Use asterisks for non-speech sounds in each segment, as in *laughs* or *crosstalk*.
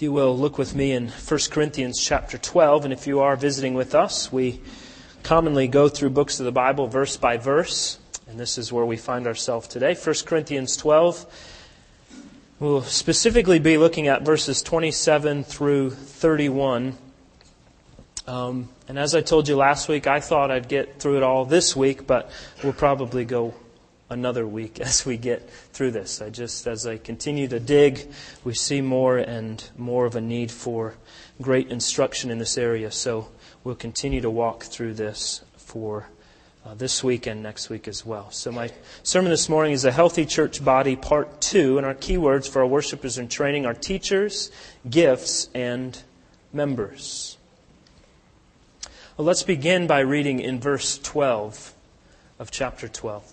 If you will look with me in 1 Corinthians chapter 12, and if you are visiting with us, we commonly go through books of the Bible verse by verse, and this is where we find ourselves today. 1 Corinthians 12. We'll specifically be looking at verses 27 through 31. Um, and as I told you last week, I thought I'd get through it all this week, but we'll probably go another week *laughs* as we get through this. I just, as I continue to dig, we see more and more of a need for great instruction in this area. So we'll continue to walk through this for uh, this week and next week as well. So my sermon this morning is a healthy church body part two, and our key words for our worshipers in training are teachers, gifts, and members. Well, let's begin by reading in verse 12 of chapter 12.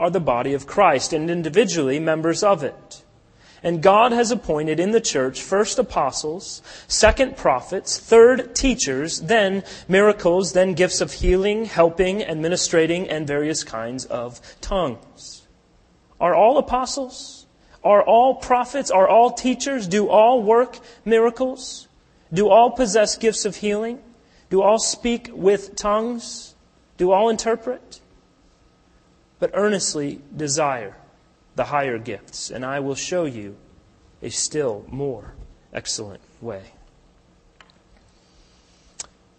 are the body of Christ and individually members of it. And God has appointed in the church first apostles, second prophets, third teachers, then miracles, then gifts of healing, helping, administrating, and various kinds of tongues. Are all apostles? Are all prophets? Are all teachers? Do all work miracles? Do all possess gifts of healing? Do all speak with tongues? Do all interpret? But earnestly desire the higher gifts, and I will show you a still more excellent way.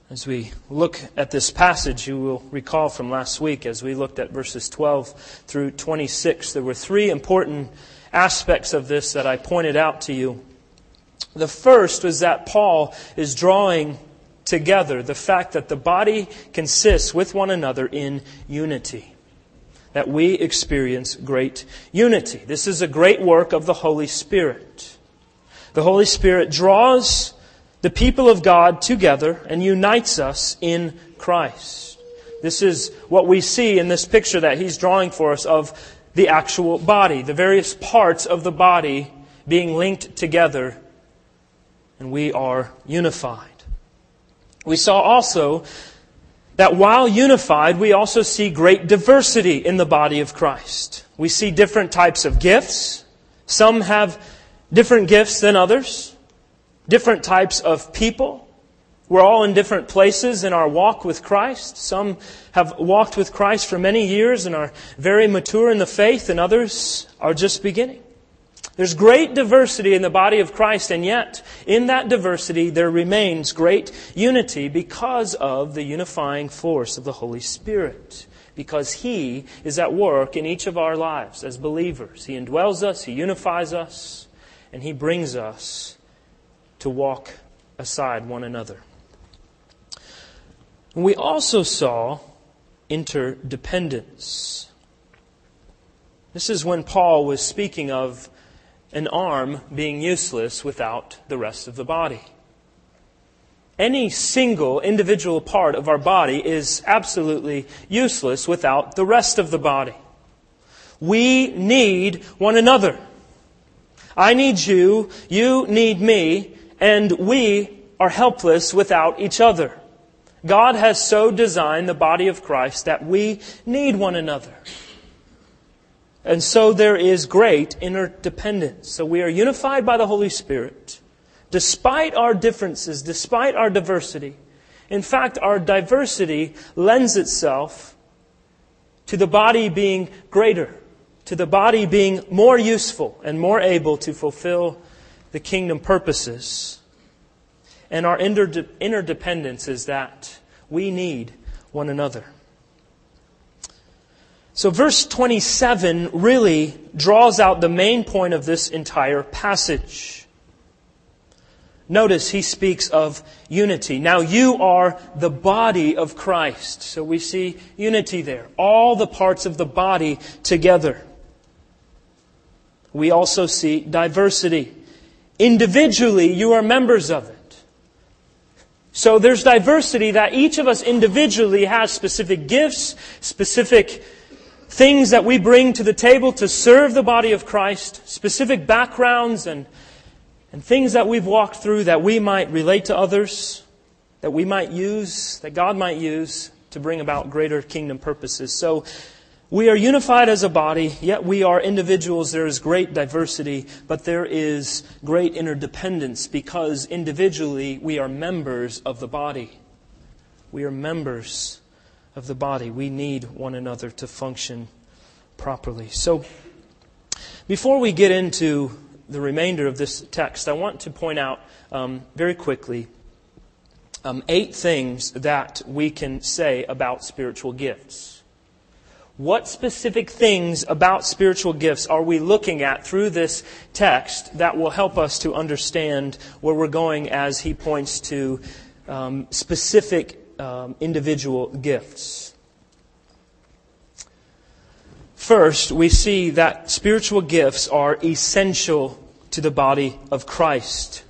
As we look at this passage, you will recall from last week as we looked at verses 12 through 26, there were three important aspects of this that I pointed out to you. The first was that Paul is drawing together the fact that the body consists with one another in unity that we experience great unity. This is a great work of the Holy Spirit. The Holy Spirit draws the people of God together and unites us in Christ. This is what we see in this picture that he's drawing for us of the actual body, the various parts of the body being linked together, and we are unified. We saw also that while unified, we also see great diversity in the body of Christ. We see different types of gifts. Some have different gifts than others. Different types of people. We're all in different places in our walk with Christ. Some have walked with Christ for many years and are very mature in the faith, and others are just beginning. There's great diversity in the body of Christ, and yet, in that diversity, there remains great unity because of the unifying force of the Holy Spirit. Because He is at work in each of our lives as believers. He indwells us, He unifies us, and He brings us to walk aside one another. We also saw interdependence. This is when Paul was speaking of an arm being useless without the rest of the body. Any single individual part of our body is absolutely useless without the rest of the body. We need one another. I need you, you need me, and we are helpless without each other. God has so designed the body of Christ that we need one another. And so there is great interdependence. So we are unified by the Holy Spirit, despite our differences, despite our diversity. In fact, our diversity lends itself to the body being greater, to the body being more useful and more able to fulfill the kingdom purposes. And our interdependence is that we need one another. So verse 27 really draws out the main point of this entire passage. Notice he speaks of unity. Now you are the body of Christ. So we see unity there. All the parts of the body together. We also see diversity. Individually, you are members of it. So there's diversity that each of us individually has specific gifts, specific things that we bring to the table to serve the body of Christ, specific backgrounds and, and things that we've walked through that we might relate to others, that we might use, that God might use to bring about greater kingdom purposes. So we are unified as a body, yet we are individuals. There is great diversity, but there is great interdependence because individually we are members of the body. We are members of the body. We need one another to function properly. So, before we get into the remainder of this text, I want to point out um, very quickly um, eight things that we can say about spiritual gifts. What specific things about spiritual gifts are we looking at through this text that will help us to understand where we're going as he points to um, specific um, individual gifts. First, we see that spiritual gifts are essential to the body of Christ.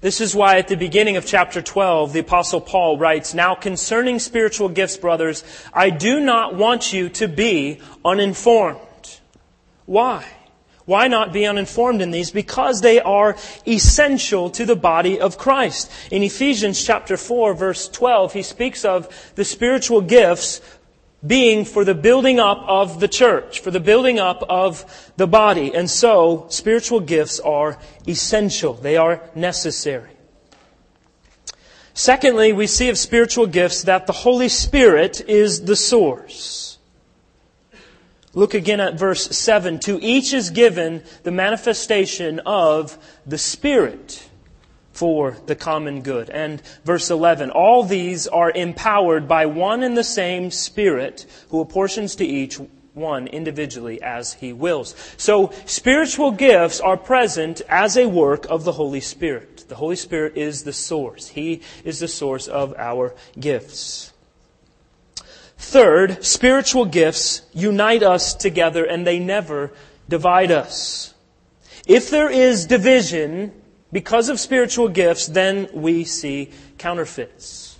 This is why at the beginning of chapter 12, the apostle Paul writes, Now concerning spiritual gifts, brothers, I do not want you to be uninformed. Why? Why not be uninformed in these? Because they are essential to the body of Christ. In Ephesians chapter 4 verse 12, he speaks of the spiritual gifts being for the building up of the church, for the building up of the body. And so, spiritual gifts are essential. They are necessary. Secondly, we see of spiritual gifts that the Holy Spirit is the source. Look again at verse 7. To each is given the manifestation of the Spirit for the common good. And verse 11. All these are empowered by one and the same Spirit who apportions to each one individually as he wills. So spiritual gifts are present as a work of the Holy Spirit. The Holy Spirit is the source. He is the source of our gifts. Third, spiritual gifts unite us together and they never divide us. If there is division because of spiritual gifts, then we see counterfeits.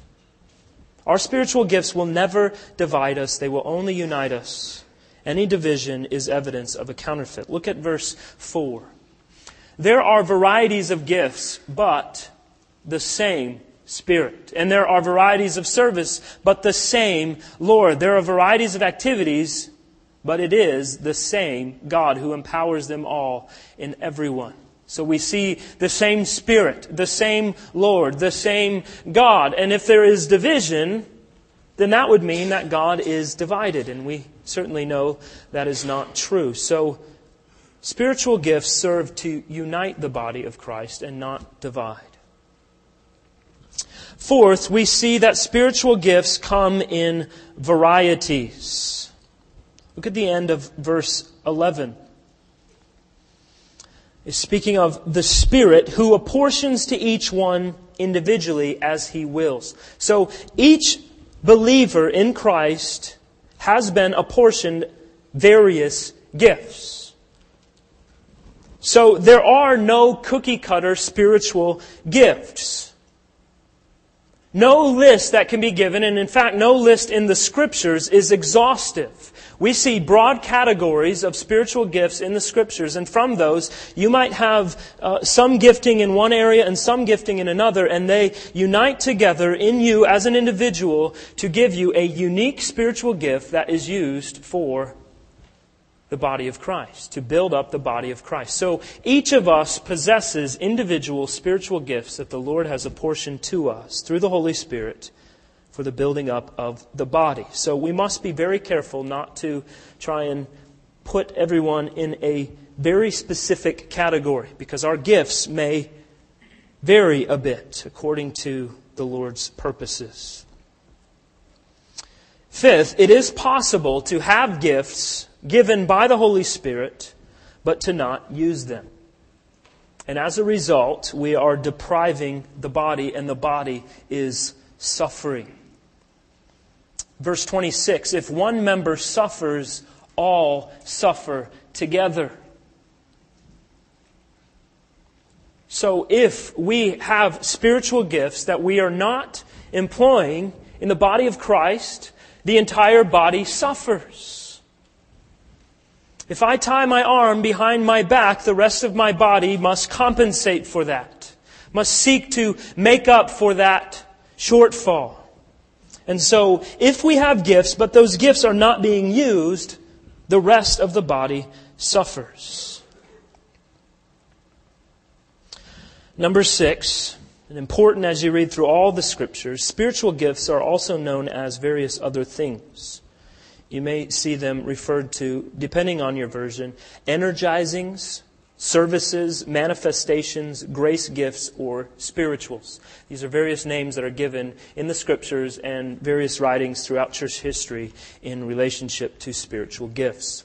Our spiritual gifts will never divide us, they will only unite us. Any division is evidence of a counterfeit. Look at verse 4. There are varieties of gifts, but the same Spirit. And there are varieties of service, but the same Lord. There are varieties of activities, but it is the same God who empowers them all in everyone. So we see the same Spirit, the same Lord, the same God. And if there is division, then that would mean that God is divided. And we certainly know that is not true. So spiritual gifts serve to unite the body of Christ and not divide. Fourth, we see that spiritual gifts come in varieties. Look at the end of verse 11. It's speaking of the Spirit who apportions to each one individually as He wills. So each believer in Christ has been apportioned various gifts. So there are no cookie cutter spiritual gifts. No list that can be given, and in fact, no list in the scriptures is exhaustive. We see broad categories of spiritual gifts in the scriptures, and from those, you might have uh, some gifting in one area and some gifting in another, and they unite together in you as an individual to give you a unique spiritual gift that is used for the body of Christ, to build up the body of Christ. So each of us possesses individual spiritual gifts that the Lord has apportioned to us through the Holy Spirit for the building up of the body. So we must be very careful not to try and put everyone in a very specific category because our gifts may vary a bit according to the Lord's purposes. Fifth, it is possible to have gifts given by the Holy Spirit, but to not use them. And as a result, we are depriving the body, and the body is suffering. Verse 26 If one member suffers, all suffer together. So if we have spiritual gifts that we are not employing in the body of Christ, the entire body suffers. If I tie my arm behind my back, the rest of my body must compensate for that, must seek to make up for that shortfall. And so, if we have gifts, but those gifts are not being used, the rest of the body suffers. Number six, and important as you read through all the scriptures, spiritual gifts are also known as various other things. You may see them referred to, depending on your version, energizings, services, manifestations, grace gifts, or spirituals. These are various names that are given in the scriptures and various writings throughout church history in relationship to spiritual gifts.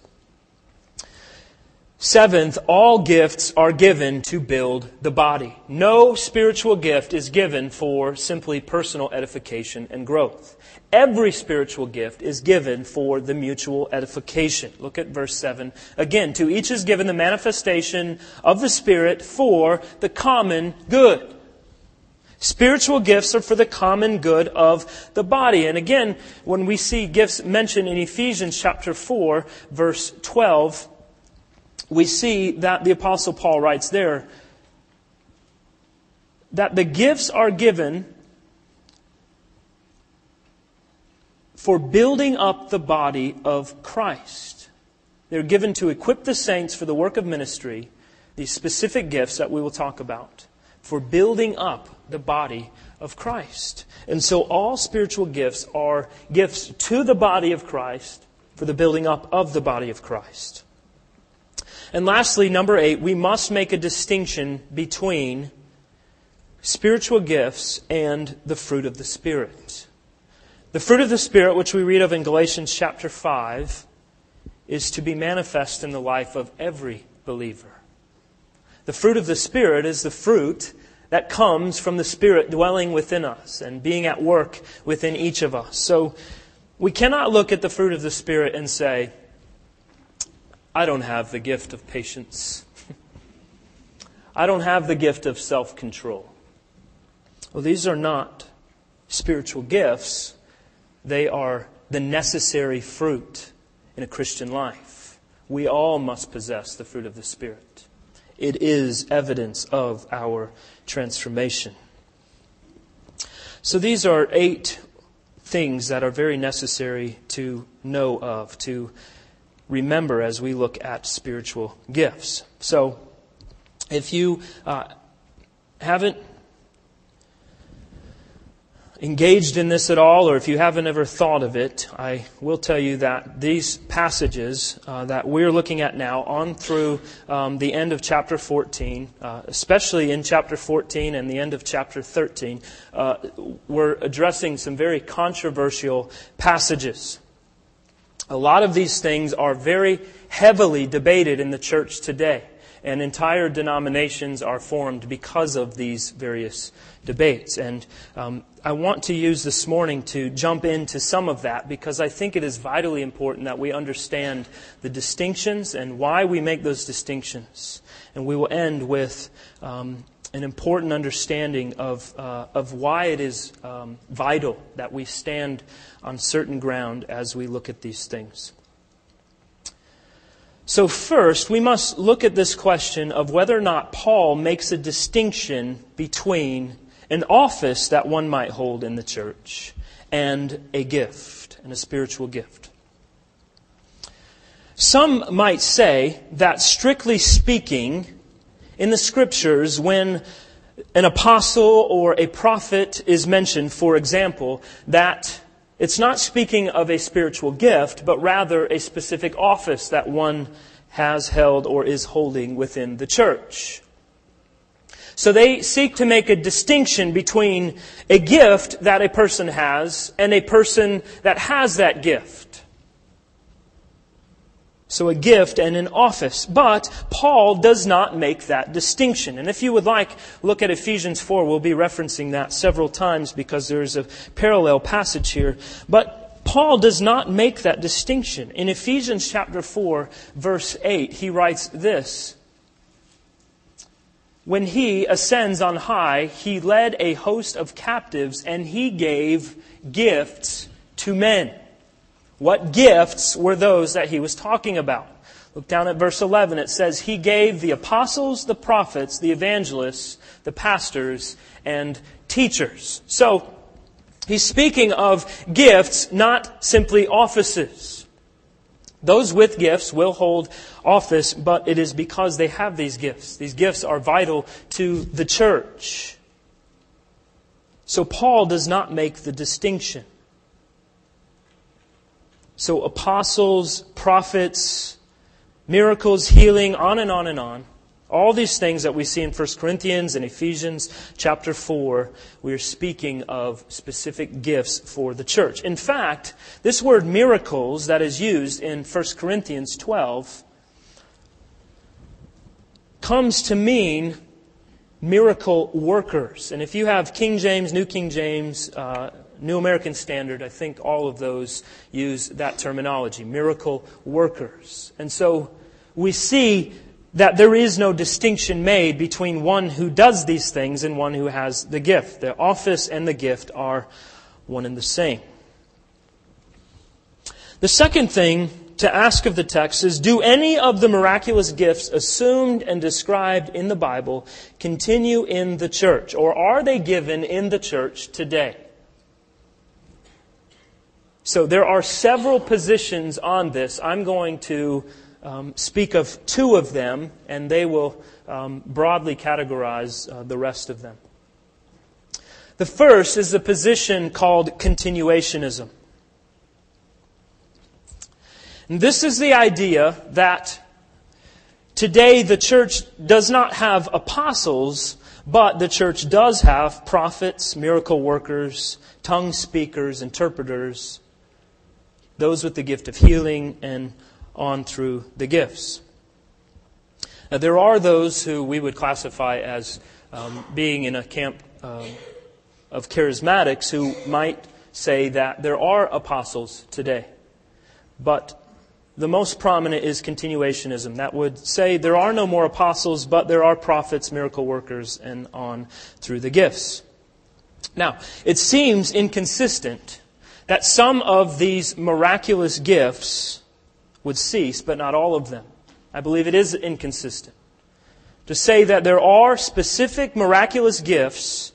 Seventh, all gifts are given to build the body. No spiritual gift is given for simply personal edification and growth. Every spiritual gift is given for the mutual edification. Look at verse 7. Again, to each is given the manifestation of the Spirit for the common good. Spiritual gifts are for the common good of the body. And again, when we see gifts mentioned in Ephesians chapter 4, verse 12, we see that the Apostle Paul writes there that the gifts are given for building up the body of Christ. They're given to equip the saints for the work of ministry, these specific gifts that we will talk about, for building up the body of Christ. And so all spiritual gifts are gifts to the body of Christ for the building up of the body of Christ. And lastly, number eight, we must make a distinction between spiritual gifts and the fruit of the Spirit. The fruit of the Spirit, which we read of in Galatians chapter 5, is to be manifest in the life of every believer. The fruit of the Spirit is the fruit that comes from the Spirit dwelling within us and being at work within each of us. So we cannot look at the fruit of the Spirit and say, I don't have the gift of patience. *laughs* I don't have the gift of self control. Well, these are not spiritual gifts, they are the necessary fruit in a Christian life. We all must possess the fruit of the Spirit. It is evidence of our transformation. So these are eight things that are very necessary to know of, to remember as we look at spiritual gifts. So, if you uh, haven't engaged in this at all, or if you haven't ever thought of it, I will tell you that these passages uh, that we're looking at now, on through um, the end of chapter 14, uh, especially in chapter 14 and the end of chapter 13, uh, we're addressing some very controversial passages. A lot of these things are very heavily debated in the church today. And entire denominations are formed because of these various debates. And um, I want to use this morning to jump into some of that because I think it is vitally important that we understand the distinctions and why we make those distinctions. And we will end with um, an important understanding of, uh, of why it is um, vital that we stand on certain ground as we look at these things. So, first, we must look at this question of whether or not Paul makes a distinction between an office that one might hold in the church and a gift, and a spiritual gift. Some might say that, strictly speaking, in the scriptures, when an apostle or a prophet is mentioned, for example, that it's not speaking of a spiritual gift, but rather a specific office that one has held or is holding within the church. So they seek to make a distinction between a gift that a person has and a person that has that gift. So a gift and an office. But Paul does not make that distinction. And if you would like, look at Ephesians 4. We'll be referencing that several times because there is a parallel passage here. But Paul does not make that distinction. In Ephesians chapter 4, verse 8, he writes this when he ascends on high, he led a host of captives and he gave gifts to men. What gifts were those that he was talking about? Look down at verse 11. It says, He gave the apostles, the prophets, the evangelists, the pastors, and teachers. So, he's speaking of gifts, not simply offices. Those with gifts will hold office, but it is because they have these gifts. These gifts are vital to the church. So Paul does not make the distinction. So apostles, prophets, miracles, healing, on and on and on. All these things that we see in 1 Corinthians and Ephesians chapter 4, we are speaking of specific gifts for the church. In fact, this word miracles that is used in 1 Corinthians 12 comes to mean miracle workers. And if you have King James, New King James, uh, New American Standard, I think all of those use that terminology miracle workers. And so we see that there is no distinction made between one who does these things and one who has the gift. The office and the gift are one and the same. The second thing to ask of the text is Do any of the miraculous gifts assumed and described in the Bible continue in the church, or are they given in the church today? So there are several positions on this. I'm going to um, speak of two of them, and they will um, broadly categorize uh, the rest of them. The first is the position called continuationism. And this is the idea that today the church does not have apostles, but the church does have prophets, miracle workers, tongue speakers, interpreters, those with the gift of healing and on through the gifts. Now, there are those who we would classify as um, being in a camp um, of charismatics who might say that there are apostles today. But the most prominent is continuationism. That would say there are no more apostles, but there are prophets, miracle workers, and on through the gifts. Now, it seems inconsistent that some of these miraculous gifts would cease, but not all of them. I believe it is inconsistent to say that there are specific miraculous gifts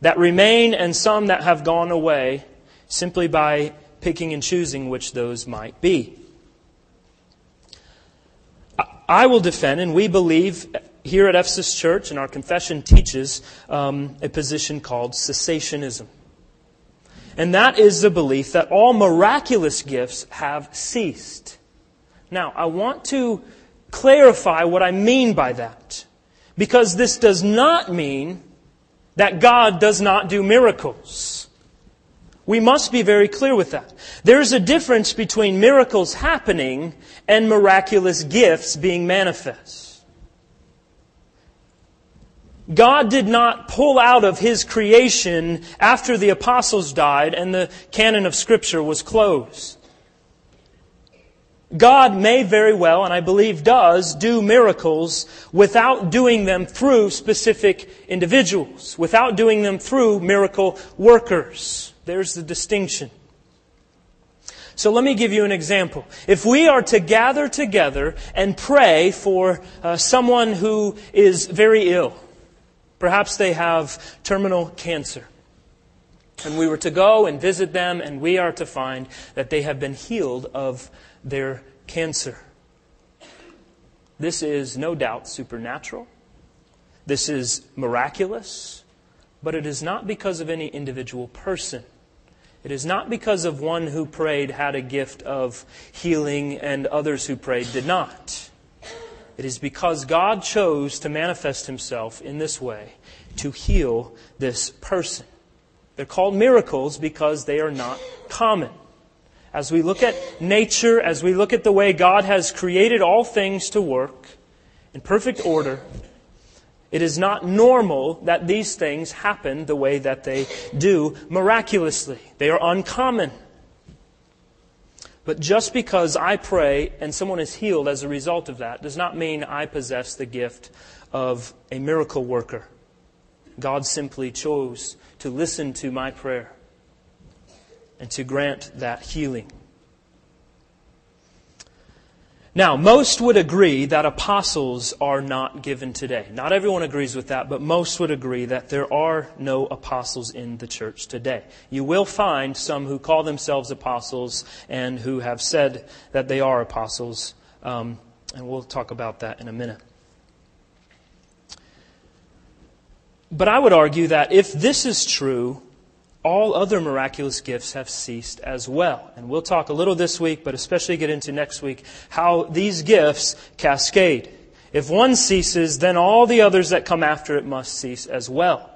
that remain and some that have gone away simply by picking and choosing which those might be. I will defend, and we believe here at Ephesus Church, and our confession teaches um, a position called cessationism. And that is the belief that all miraculous gifts have ceased. Now, I want to clarify what I mean by that. Because this does not mean that God does not do miracles. We must be very clear with that. There's a difference between miracles happening and miraculous gifts being manifest. God did not pull out of His creation after the apostles died and the canon of Scripture was closed. God may very well, and I believe does, do miracles without doing them through specific individuals, without doing them through miracle workers. There's the distinction. So let me give you an example. If we are to gather together and pray for uh, someone who is very ill, perhaps they have terminal cancer, and we were to go and visit them, and we are to find that they have been healed of their cancer. This is no doubt supernatural. This is miraculous, but it is not because of any individual person. It is not because of one who prayed had a gift of healing and others who prayed did not. It is because God chose to manifest himself in this way to heal this person. They're called miracles because they are not common. As we look at nature, as we look at the way God has created all things to work in perfect order, it is not normal that these things happen the way that they do miraculously. They are uncommon. But just because I pray and someone is healed as a result of that does not mean I possess the gift of a miracle worker. God simply chose to listen to my prayer and to grant that healing. Now, most would agree that apostles are not given today. Not everyone agrees with that, but most would agree that there are no apostles in the church today. You will find some who call themselves apostles and who have said that they are apostles, um, and we'll talk about that in a minute. But I would argue that if this is true, all other miraculous gifts have ceased as well. And we'll talk a little this week, but especially get into next week, how these gifts cascade. If one ceases, then all the others that come after it must cease as well.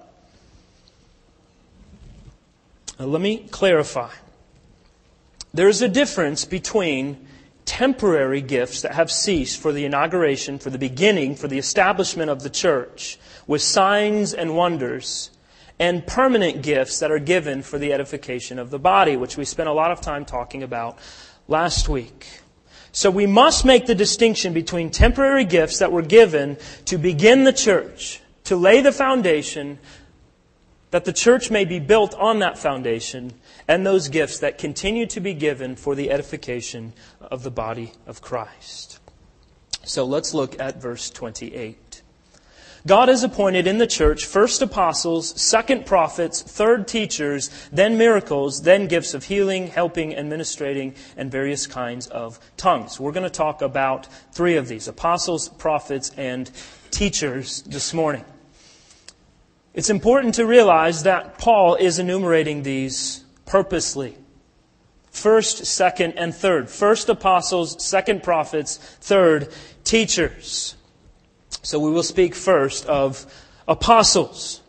Now, let me clarify. There's a difference between temporary gifts that have ceased for the inauguration, for the beginning, for the establishment of the church, with signs and wonders, and permanent gifts that are given for the edification of the body, which we spent a lot of time talking about last week. So we must make the distinction between temporary gifts that were given to begin the church, to lay the foundation, that the church may be built on that foundation, and those gifts that continue to be given for the edification of the body of Christ. So let's look at verse 28. God has appointed in the church first apostles, second prophets, third teachers, then miracles, then gifts of healing, helping, administrating, and various kinds of tongues. We're going to talk about three of these apostles, prophets, and teachers this morning. It's important to realize that Paul is enumerating these purposely. First, second, and third. First apostles, second prophets, third teachers. So we will speak first of apostles.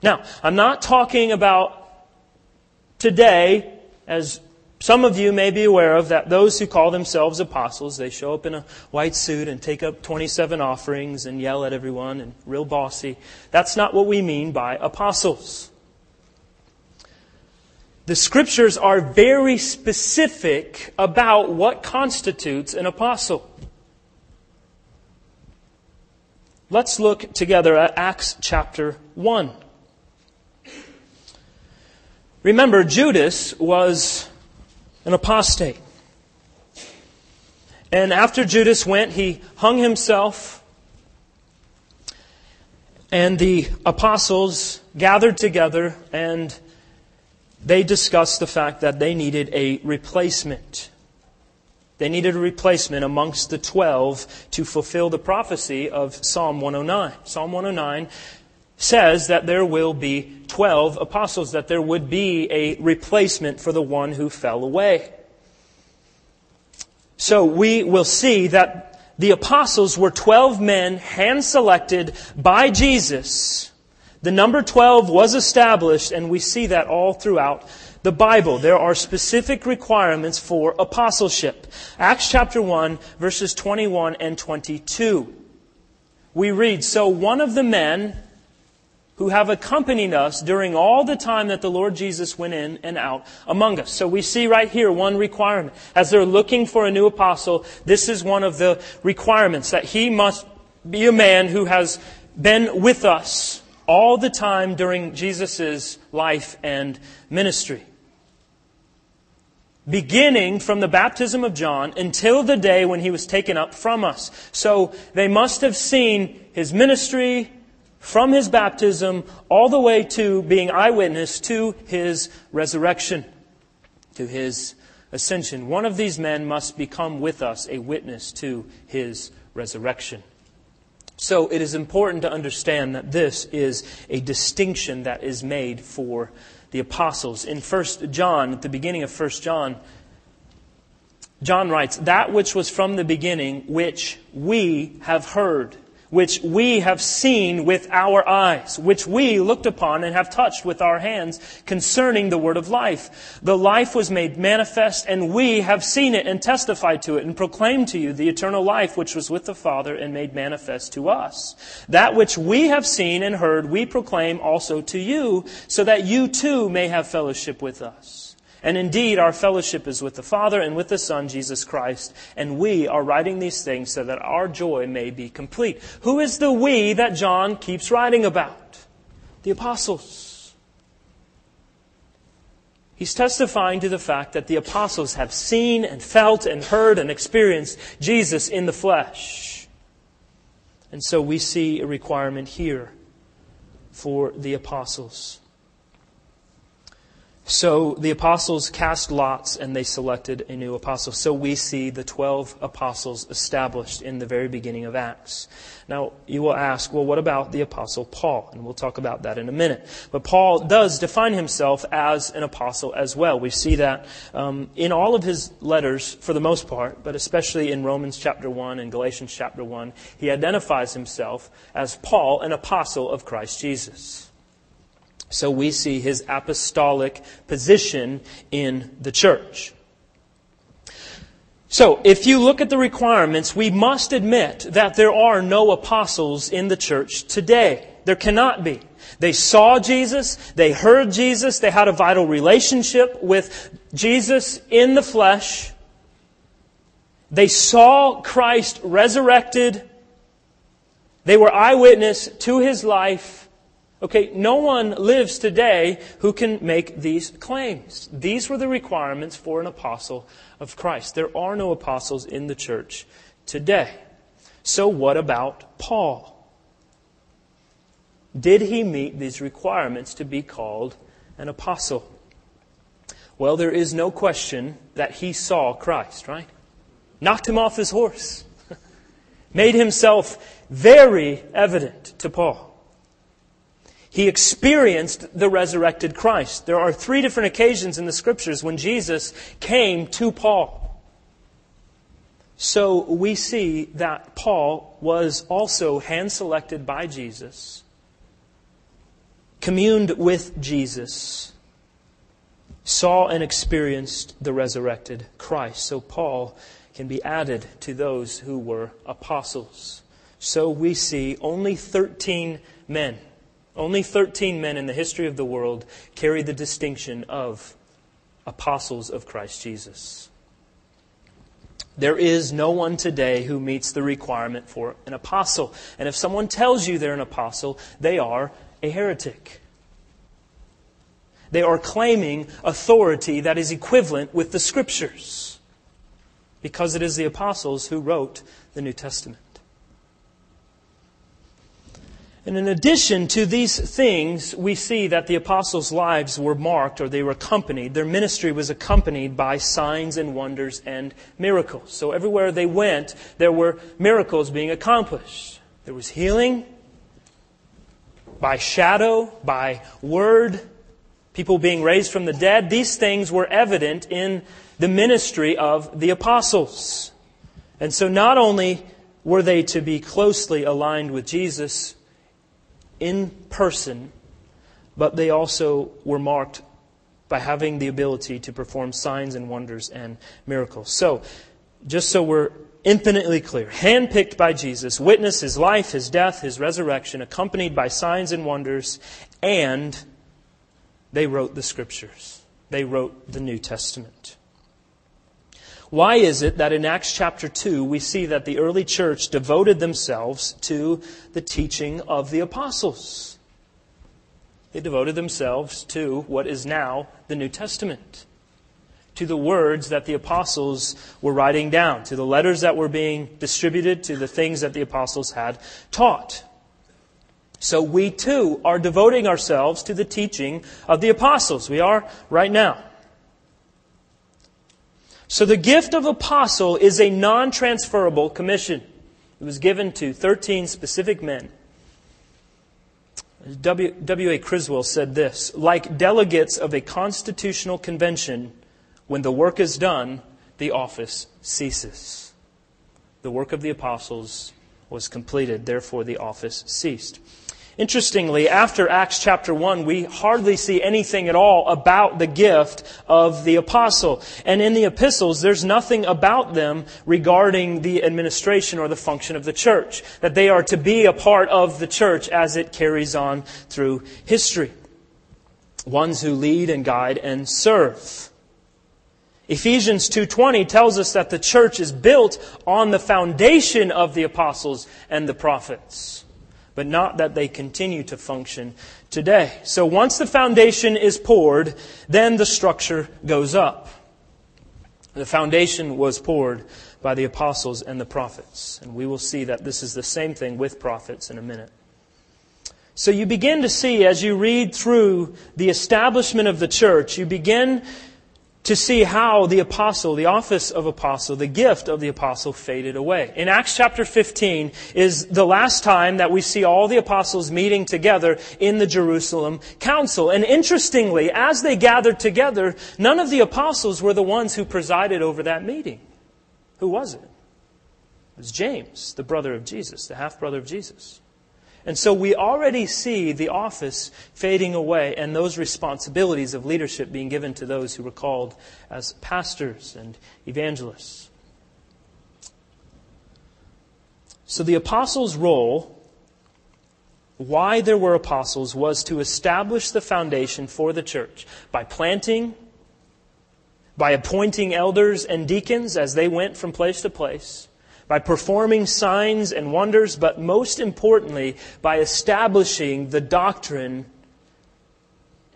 Now, I'm not talking about today, as some of you may be aware of, that those who call themselves apostles, they show up in a white suit and take up 27 offerings and yell at everyone and real bossy. That's not what we mean by apostles. The scriptures are very specific about what constitutes an apostle. Let's look together at Acts chapter 1. Remember, Judas was an apostate. And after Judas went, he hung himself, and the apostles gathered together and they discussed the fact that they needed a replacement. They needed a replacement amongst the 12 to fulfill the prophecy of Psalm 109. Psalm 109 says that there will be 12 apostles, that there would be a replacement for the one who fell away. So we will see that the apostles were 12 men hand selected by Jesus. The number 12 was established, and we see that all throughout the Bible, there are specific requirements for apostleship. Acts chapter 1, verses 21 and 22. We read, So one of the men who have accompanied us during all the time that the Lord Jesus went in and out among us. So we see right here one requirement. As they're looking for a new apostle, this is one of the requirements that he must be a man who has been with us all the time during Jesus' life and ministry. Beginning from the baptism of John until the day when he was taken up from us. So they must have seen his ministry, from his baptism all the way to being eyewitness to his resurrection, to his ascension. One of these men must become with us a witness to his resurrection. So it is important to understand that this is a distinction that is made for the apostles. In 1 John, at the beginning of 1 John, John writes, That which was from the beginning, which we have heard which we have seen with our eyes, which we looked upon and have touched with our hands concerning the word of life. The life was made manifest and we have seen it and testified to it and proclaimed to you the eternal life which was with the Father and made manifest to us. That which we have seen and heard we proclaim also to you so that you too may have fellowship with us. And indeed, our fellowship is with the Father and with the Son, Jesus Christ. And we are writing these things so that our joy may be complete. Who is the we that John keeps writing about? The apostles. He's testifying to the fact that the apostles have seen and felt and heard and experienced Jesus in the flesh. And so we see a requirement here for the apostles. So the apostles cast lots and they selected a new apostle. So we see the 12 apostles established in the very beginning of Acts. Now, you will ask, well, what about the apostle Paul? And we'll talk about that in a minute. But Paul does define himself as an apostle as well. We see that um, in all of his letters for the most part, but especially in Romans chapter 1 and Galatians chapter 1, he identifies himself as Paul, an apostle of Christ Jesus. So we see his apostolic position in the church. So, if you look at the requirements, we must admit that there are no apostles in the church today. There cannot be. They saw Jesus, they heard Jesus, they had a vital relationship with Jesus in the flesh. They saw Christ resurrected. They were eyewitness to his life. Okay, no one lives today who can make these claims. These were the requirements for an apostle of Christ. There are no apostles in the church today. So what about Paul? Did he meet these requirements to be called an apostle? Well, there is no question that he saw Christ, right? Knocked him off his horse. *laughs* Made himself very evident to Paul. He experienced the resurrected Christ. There are three different occasions in the scriptures when Jesus came to Paul. So we see that Paul was also hand selected by Jesus, communed with Jesus, saw and experienced the resurrected Christ. So Paul can be added to those who were apostles. So we see only 13 men only 13 men in the history of the world carry the distinction of apostles of Christ Jesus. There is no one today who meets the requirement for an apostle. And if someone tells you they're an apostle, they are a heretic. They are claiming authority that is equivalent with the scriptures because it is the apostles who wrote the New Testament. And in addition to these things, we see that the apostles' lives were marked or they were accompanied. Their ministry was accompanied by signs and wonders and miracles. So everywhere they went, there were miracles being accomplished. There was healing by shadow, by word, people being raised from the dead. These things were evident in the ministry of the apostles. And so not only were they to be closely aligned with Jesus, in person, but they also were marked by having the ability to perform signs and wonders and miracles. So, just so we're infinitely clear. Handpicked by Jesus, witness his life, his death, his resurrection, accompanied by signs and wonders, and they wrote the scriptures. They wrote the New Testament. Why is it that in Acts chapter 2 we see that the early church devoted themselves to the teaching of the apostles? They devoted themselves to what is now the New Testament, to the words that the apostles were writing down, to the letters that were being distributed, to the things that the apostles had taught. So we too are devoting ourselves to the teaching of the apostles. We are right now. So the gift of apostle is a non-transferable commission. It was given to 13 specific men. W. W. Criswell said this, like delegates of a constitutional convention, when the work is done, the office ceases. The work of the apostles was completed, therefore the office ceased. Interestingly, after Acts chapter 1, we hardly see anything at all about the gift of the apostle. And in the epistles, there's nothing about them regarding the administration or the function of the church. That they are to be a part of the church as it carries on through history. Ones who lead and guide and serve. Ephesians 2:20 tells us that the church is built on the foundation of the apostles and the prophets but not that they continue to function today. So once the foundation is poured, then the structure goes up. The foundation was poured by the apostles and the prophets. And we will see that this is the same thing with prophets in a minute. So you begin to see as you read through the establishment of the church, you begin to see how the apostle, the office of apostle, the gift of the apostle faded away. In Acts chapter 15 is the last time that we see all the apostles meeting together in the Jerusalem council. And interestingly, as they gathered together, none of the apostles were the ones who presided over that meeting. Who was it? It was James, the brother of Jesus, the half brother of Jesus. And so we already see the office fading away and those responsibilities of leadership being given to those who were called as pastors and evangelists. So the apostles' role, why there were apostles, was to establish the foundation for the church by planting, by appointing elders and deacons as they went from place to place by performing signs and wonders, but most importantly, by establishing the doctrine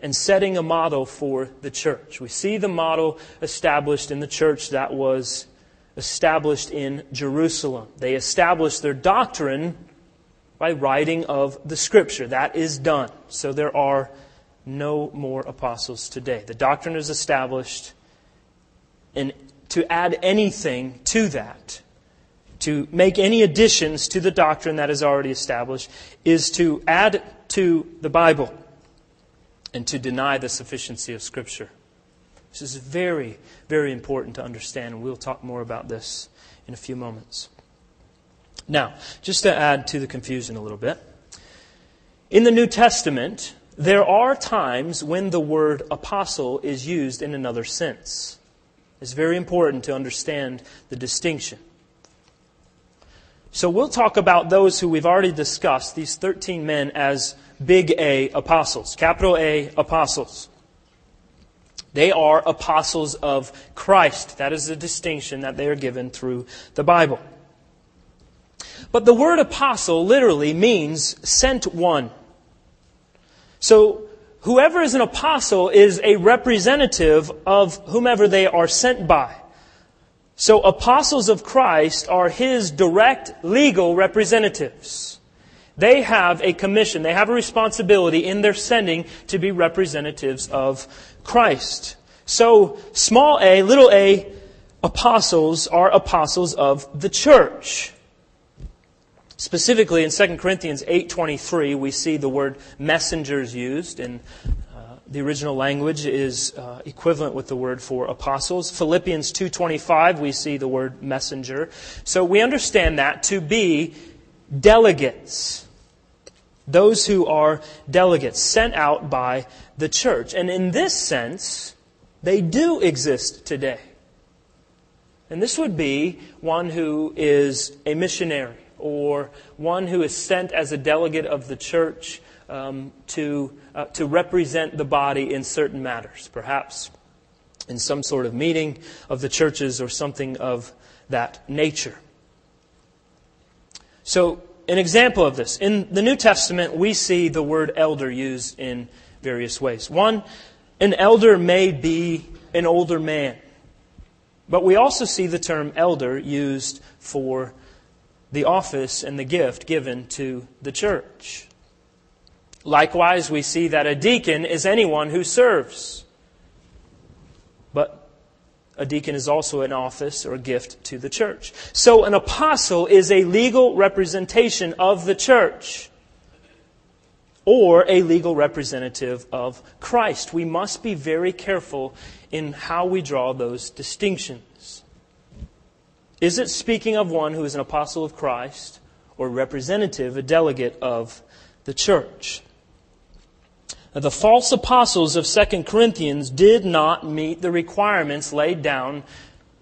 and setting a model for the church. We see the model established in the church that was established in Jerusalem. They established their doctrine by writing of the scripture. That is done. So there are no more apostles today. The doctrine is established, and to add anything to that to make any additions to the doctrine that is already established is to add to the Bible and to deny the sufficiency of Scripture. This is very, very important to understand, and we'll talk more about this in a few moments. Now, just to add to the confusion a little bit, in the New Testament, there are times when the word apostle is used in another sense. It's very important to understand the distinction. So we'll talk about those who we've already discussed, these 13 men, as big A apostles, capital A apostles. They are apostles of Christ. That is the distinction that they are given through the Bible. But the word apostle literally means sent one. So whoever is an apostle is a representative of whomever they are sent by. So apostles of Christ are his direct legal representatives. They have a commission, they have a responsibility in their sending to be representatives of Christ. So small a, little a, apostles are apostles of the church. Specifically in 2 Corinthians 8:23 we see the word messengers used and the original language is uh, equivalent with the word for apostles. Philippians 2:25 we see the word messenger. So we understand that to be delegates. Those who are delegates sent out by the church. And in this sense, they do exist today. And this would be one who is a missionary or one who is sent as a delegate of the church um, to, uh, to represent the body in certain matters, perhaps in some sort of meeting of the churches or something of that nature. So, an example of this. In the New Testament, we see the word elder used in various ways. One, an elder may be an older man. But we also see the term elder used for the office and the gift given to the church. Likewise, we see that a deacon is anyone who serves. But a deacon is also an office or a gift to the church. So an apostle is a legal representation of the church or a legal representative of Christ. We must be very careful in how we draw those distinctions. Is it speaking of one who is an apostle of Christ or representative, a delegate of the church? The false apostles of 2 Corinthians did not meet the requirements laid down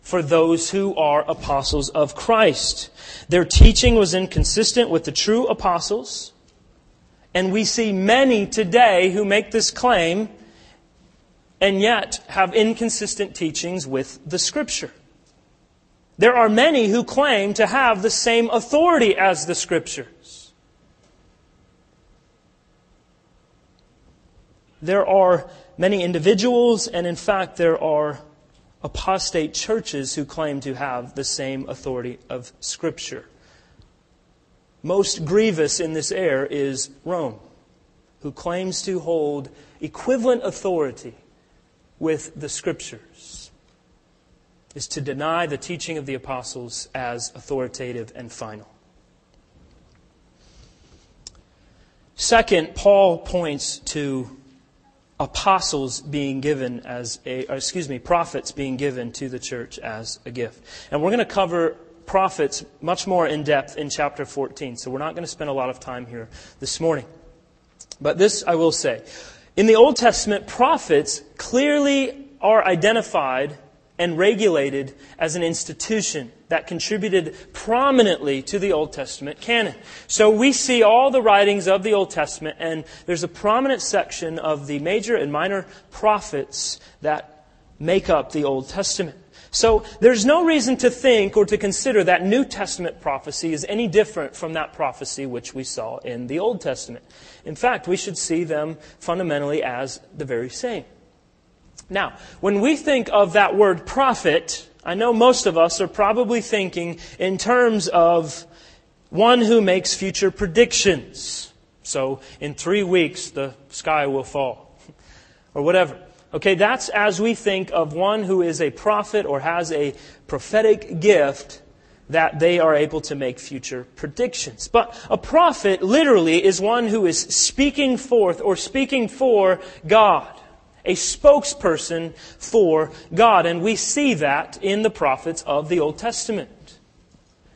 for those who are apostles of Christ. Their teaching was inconsistent with the true apostles and we see many today who make this claim and yet have inconsistent teachings with the Scripture. There are many who claim to have the same authority as the Scriptures. There are many individuals, and in fact, there are apostate churches who claim to have the same authority of Scripture. Most grievous in this error is Rome, who claims to hold equivalent authority with the Scriptures, is to deny the teaching of the apostles as authoritative and final. Second, Paul points to apostles being given as a, excuse me, prophets being given to the church as a gift. And we're going to cover prophets much more in depth in chapter 14. So we're not going to spend a lot of time here this morning. But this I will say. In the Old Testament, prophets clearly are identified and regulated as an institution that contributed prominently to the Old Testament canon. So we see all the writings of the Old Testament, and there's a prominent section of the major and minor prophets that make up the Old Testament. So there's no reason to think or to consider that New Testament prophecy is any different from that prophecy which we saw in the Old Testament. In fact, we should see them fundamentally as the very same. Now, when we think of that word prophet, I know most of us are probably thinking in terms of one who makes future predictions. So, in three weeks, the sky will fall. *laughs* or whatever. Okay, that's as we think of one who is a prophet or has a prophetic gift that they are able to make future predictions. But a prophet literally is one who is speaking forth or speaking for God. A spokesperson for God. And we see that in the prophets of the Old Testament.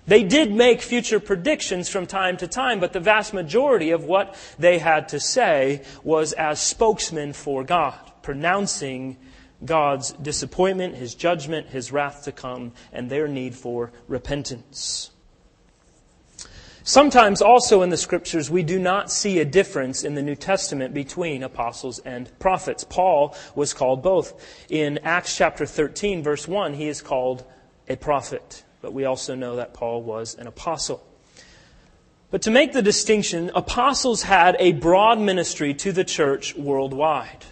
They did make future predictions from time to time, but the vast majority of what they had to say was as spokesmen for God pronouncing God's disappointment, His judgment, His wrath to come, and their need for repentance. Sometimes also in the scriptures, we do not see a difference in the New Testament between apostles and prophets. Paul was called both. In Acts chapter 13, verse 1, he is called a prophet. But we also know that Paul was an apostle. But to make the distinction, apostles had a broad ministry to the church worldwide.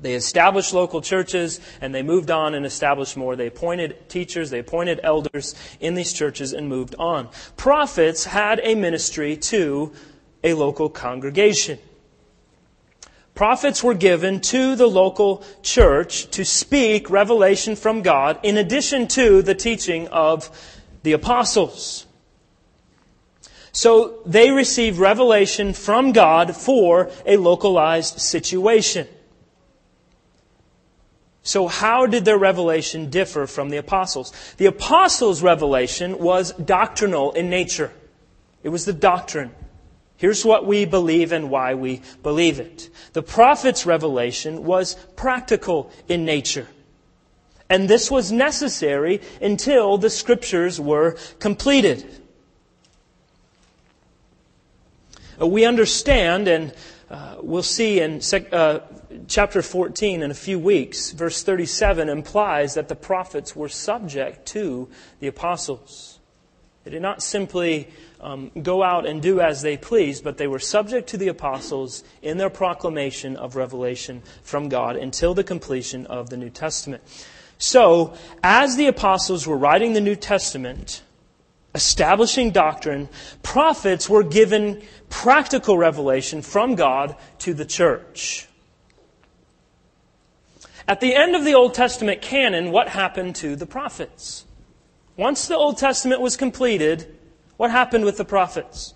They established local churches and they moved on and established more. They appointed teachers, they appointed elders in these churches and moved on. Prophets had a ministry to a local congregation. Prophets were given to the local church to speak revelation from God in addition to the teaching of the apostles. So they received revelation from God for a localized situation. So how did their revelation differ from the apostles? The apostles' revelation was doctrinal in nature. It was the doctrine. Here's what we believe and why we believe it. The prophet's revelation was practical in nature. And this was necessary until the scriptures were completed. Uh, we understand, and uh, we'll see in sec- uh, chapter 14 in a few weeks, verse 37 implies that the prophets were subject to the apostles. They did not simply um, go out and do as they pleased, but they were subject to the apostles in their proclamation of revelation from God until the completion of the New Testament. So, as the apostles were writing the New Testament, establishing doctrine, prophets were given practical revelation from God to the church. At the end of the Old Testament canon, what happened to the prophets? Once the Old Testament was completed, what happened with the prophets?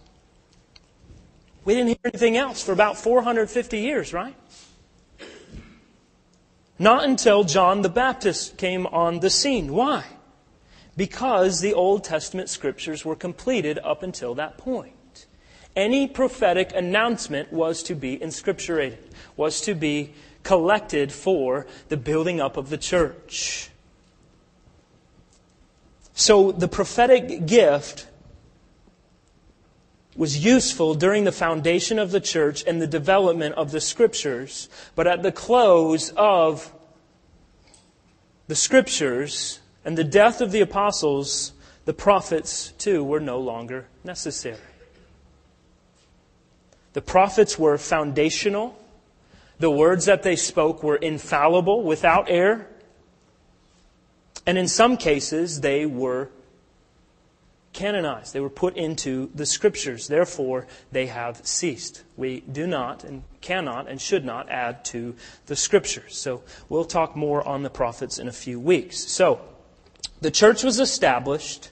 We didn't hear anything else for about 450 years, right? Not until John the Baptist came on the scene. Why? Because the Old Testament scriptures were completed up until that point. Any prophetic announcement was to be inscripturated, was to be collected for the building up of the church. So the prophetic gift was useful during the foundation of the church and the development of the scriptures, but at the close of the scriptures and the death of the apostles, the prophets too were no longer necessary. The prophets were foundational the words that they spoke were infallible, without error. And in some cases, they were canonized. They were put into the scriptures. Therefore, they have ceased. We do not and cannot and should not add to the scriptures. So we'll talk more on the prophets in a few weeks. So, the church was established.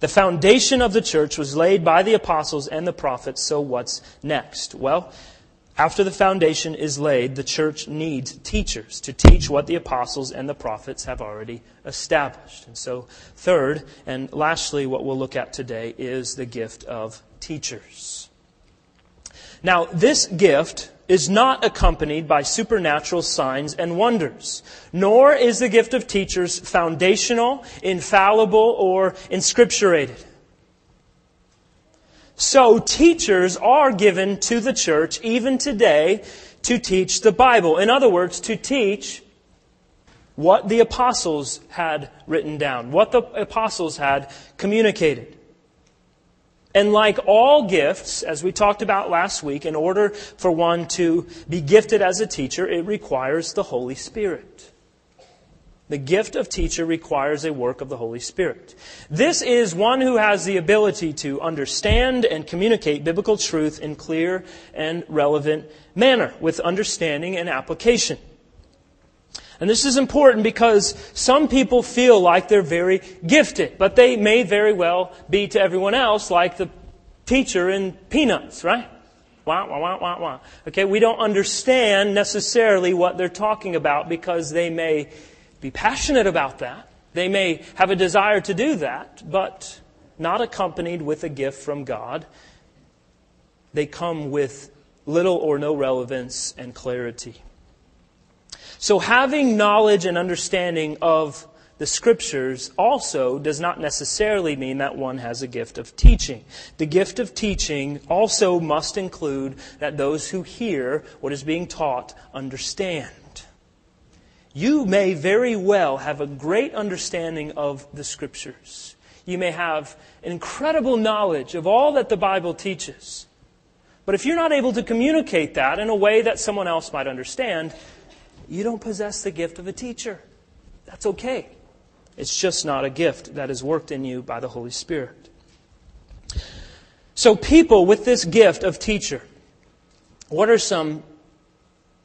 The foundation of the church was laid by the apostles and the prophets. So what's next? Well, after the foundation is laid, the church needs teachers to teach what the apostles and the prophets have already established. And so, third, and lastly, what we'll look at today is the gift of teachers. Now, this gift is not accompanied by supernatural signs and wonders, nor is the gift of teachers foundational, infallible, or inscripturated. So teachers are given to the church even today to teach the Bible. In other words, to teach what the apostles had written down, what the apostles had communicated. And like all gifts, as we talked about last week, in order for one to be gifted as a teacher, it requires the Holy Spirit. The gift of teacher requires a work of the Holy Spirit. This is one who has the ability to understand and communicate biblical truth in clear and relevant manner with understanding and application. And this is important because some people feel like they're very gifted, but they may very well be to everyone else like the teacher in Peanuts, right? Wah, wah, wah, wah. Okay, we don't understand necessarily what they're talking about because they may be passionate about that. They may have a desire to do that, but not accompanied with a gift from God. They come with little or no relevance and clarity. So having knowledge and understanding of the scriptures also does not necessarily mean that one has a gift of teaching. The gift of teaching also must include that those who hear what is being taught understand you may very well have a great understanding of the Scriptures. You may have incredible knowledge of all that the Bible teaches. But if you're not able to communicate that in a way that someone else might understand, you don't possess the gift of a teacher. That's okay. It's just not a gift that is worked in you by the Holy Spirit. So, people with this gift of teacher, what are some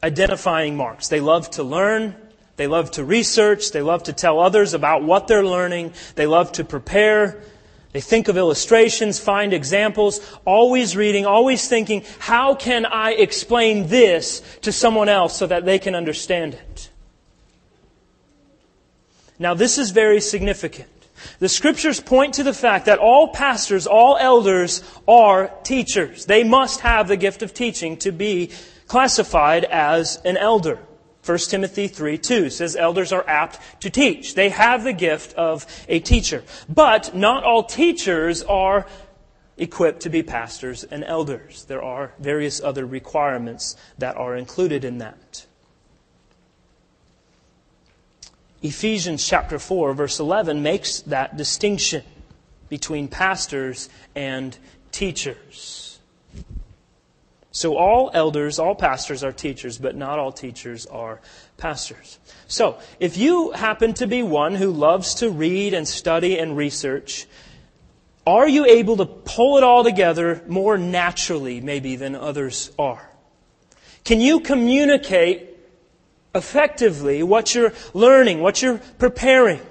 identifying marks? They love to learn, they love to research. They love to tell others about what they're learning. They love to prepare. They think of illustrations, find examples, always reading, always thinking, how can I explain this to someone else so that they can understand it? Now, this is very significant. The scriptures point to the fact that all pastors, all elders are teachers. They must have the gift of teaching to be classified as an elder. 1 Timothy 3 2 says elders are apt to teach. They have the gift of a teacher. But not all teachers are equipped to be pastors and elders. There are various other requirements that are included in that. Ephesians chapter 4 verse 11 makes that distinction between pastors and teachers. So all elders, all pastors are teachers, but not all teachers are pastors. So, if you happen to be one who loves to read and study and research, are you able to pull it all together more naturally, maybe, than others are? Can you communicate effectively what you're learning, what you're preparing?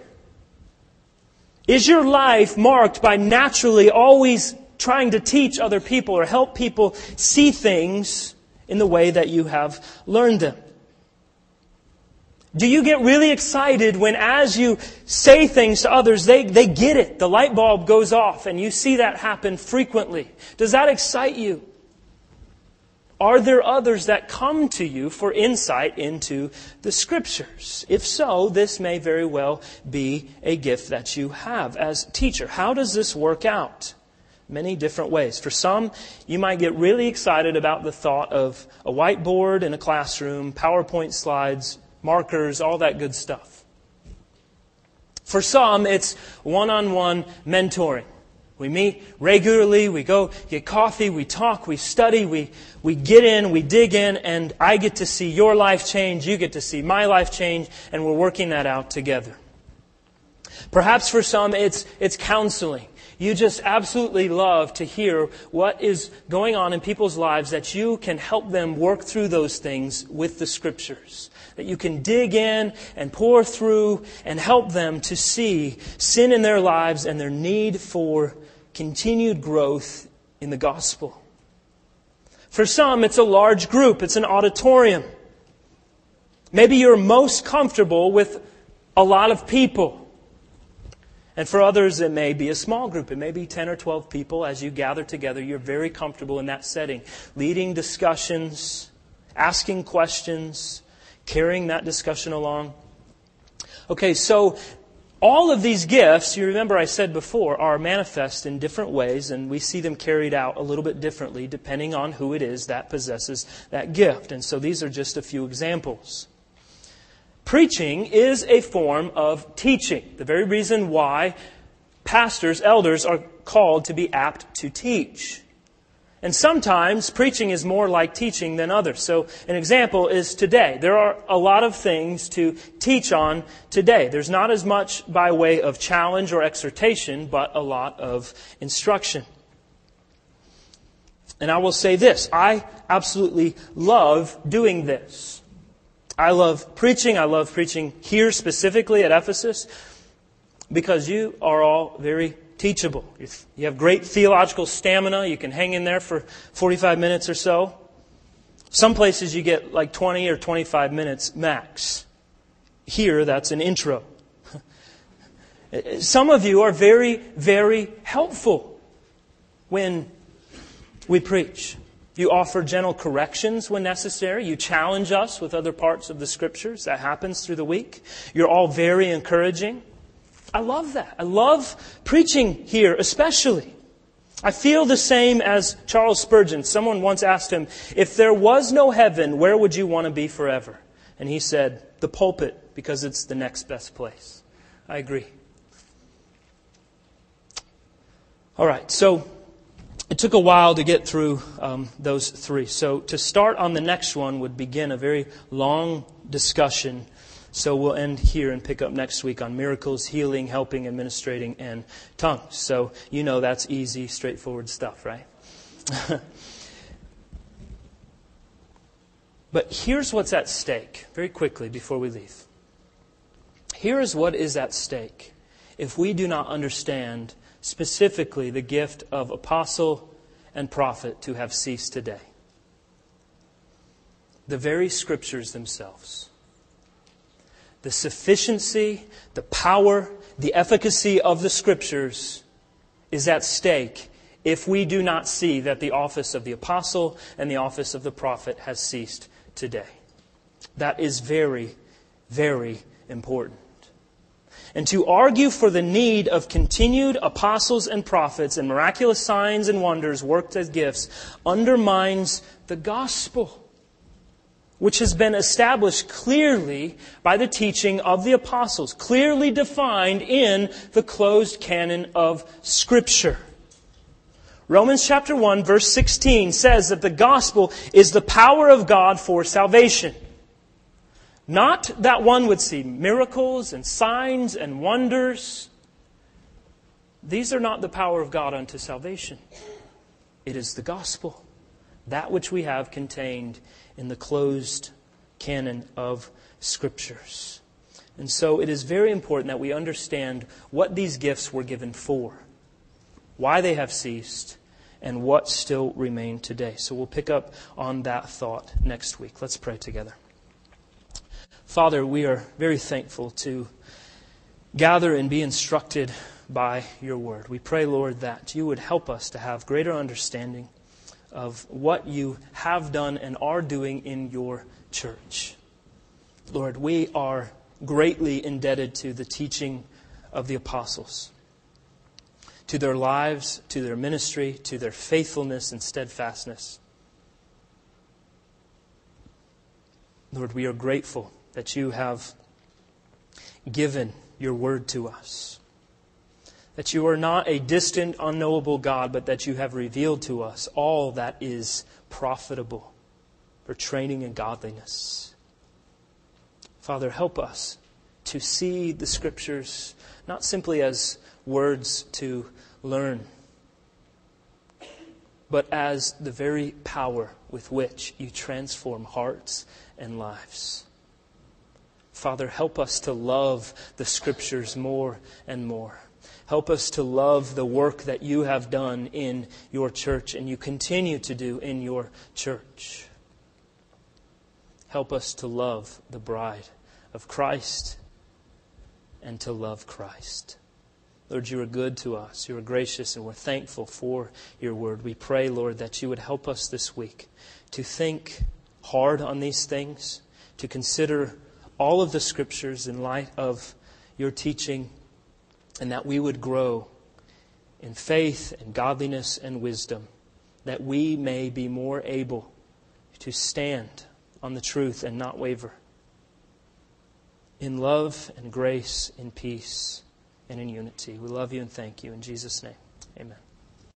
Is your life marked by naturally always trying to teach other people or help people see things in the way that you have learned them? Do you get really excited when as you say things to others, they, they get it? The light bulb goes off and you see that happen frequently. Does that excite you? Are there others that come to you for insight into the scriptures? If so, this may very well be a gift that you have as teacher. How does this work out? Many different ways. For some, you might get really excited about the thought of a whiteboard in a classroom, PowerPoint slides, markers, all that good stuff. For some, it's one-on-one mentoring. We meet regularly, we go get coffee, we talk, we study, we, we get in, we dig in, and I get to see your life change, you get to see my life change, and we're working that out together. Perhaps for some, it's, it's counseling. You just absolutely love to hear what is going on in people's lives that you can help them work through those things with the scriptures. That you can dig in and pour through and help them to see sin in their lives and their need for continued growth in the gospel. For some, it's a large group, it's an auditorium. Maybe you're most comfortable with a lot of people. And for others, it may be a small group. It may be 10 or 12 people. As you gather together, you're very comfortable in that setting, leading discussions, asking questions, carrying that discussion along. Okay, so all of these gifts, you remember I said before, are manifest in different ways, and we see them carried out a little bit differently depending on who it is that possesses that gift. And so these are just a few examples. Preaching is a form of teaching. The very reason why pastors, elders, are called to be apt to teach. And sometimes preaching is more like teaching than others. So an example is today. There are a lot of things to teach on today. There's not as much by way of challenge or exhortation, but a lot of instruction. And I will say this. I absolutely love doing this. I love preaching. I love preaching here specifically at Ephesus because you are all very teachable. You have great theological stamina. You can hang in there for 45 minutes or so. Some places you get like 20 or 25 minutes max. Here, that's an intro. *laughs* Eh, eh, some of you are very, very helpful when we preach. You offer gentle corrections when necessary. You challenge us with other parts of the scriptures. That happens through the week. You're all very encouraging. I love that. I love preaching here, especially. I feel the same as Charles Spurgeon. Someone once asked him, if there was no heaven, where would you want to be forever? And he said, the pulpit, because it's the next best place. I agree. All right, so it took a while to get through um, those three. So to start on the next one would begin a very long discussion so we'll end here and pick up next week on miracles, healing, helping, administrating, and tongues. So you know that's easy, straightforward stuff, right? *laughs* but here's what's at stake, very quickly before we leave. Here is what is at stake if we do not understand specifically the gift of apostle and prophet to have ceased today. The very scriptures themselves the sufficiency, the power, the efficacy of the Scriptures is at stake if we do not see that the office of the apostle and the office of the prophet has ceased today. That is very, very important. And to argue for the need of continued apostles and prophets and miraculous signs and wonders worked as gifts undermines the gospel which has been established clearly by the teaching of the apostles, clearly defined in the closed canon of Scripture. Romans chapter 1 verse 16 says that the gospel is the power of God for salvation. Not that one would see miracles and signs and wonders. These are not the power of God unto salvation. It is the gospel, that which we have contained in the closed canon of scriptures. And so it is very important that we understand what these gifts were given for, why they have ceased, and what still remain today. So we'll pick up on that thought next week. Let's pray together. Father, we are very thankful to gather and be instructed by your word. We pray, Lord, that you would help us to have greater understanding of what you have done and are doing in your church. Lord, we are greatly indebted to the teaching of the apostles, to their lives, to their ministry, to their faithfulness and steadfastness. Lord, we are grateful that you have given your word to us that you are not a distant, unknowable God, but that you have revealed to us all that is profitable for training in godliness. Father, help us to see the Scriptures not simply as words to learn, but as the very power with which you transform hearts and lives. Father, help us to love the Scriptures more and more. Help us to love the work that you have done in your church and you continue to do in your church. Help us to love the bride of Christ and to love Christ. Lord, you are good to us. You are gracious, and we're thankful for your word. We pray, Lord, that you would help us this week to think hard on these things, to consider all of the scriptures in light of your teaching and that we would grow in faith and godliness and wisdom, that we may be more able to stand on the truth and not waver. In love and grace, in peace, and in unity. We love you and thank you. In Jesus' name, amen.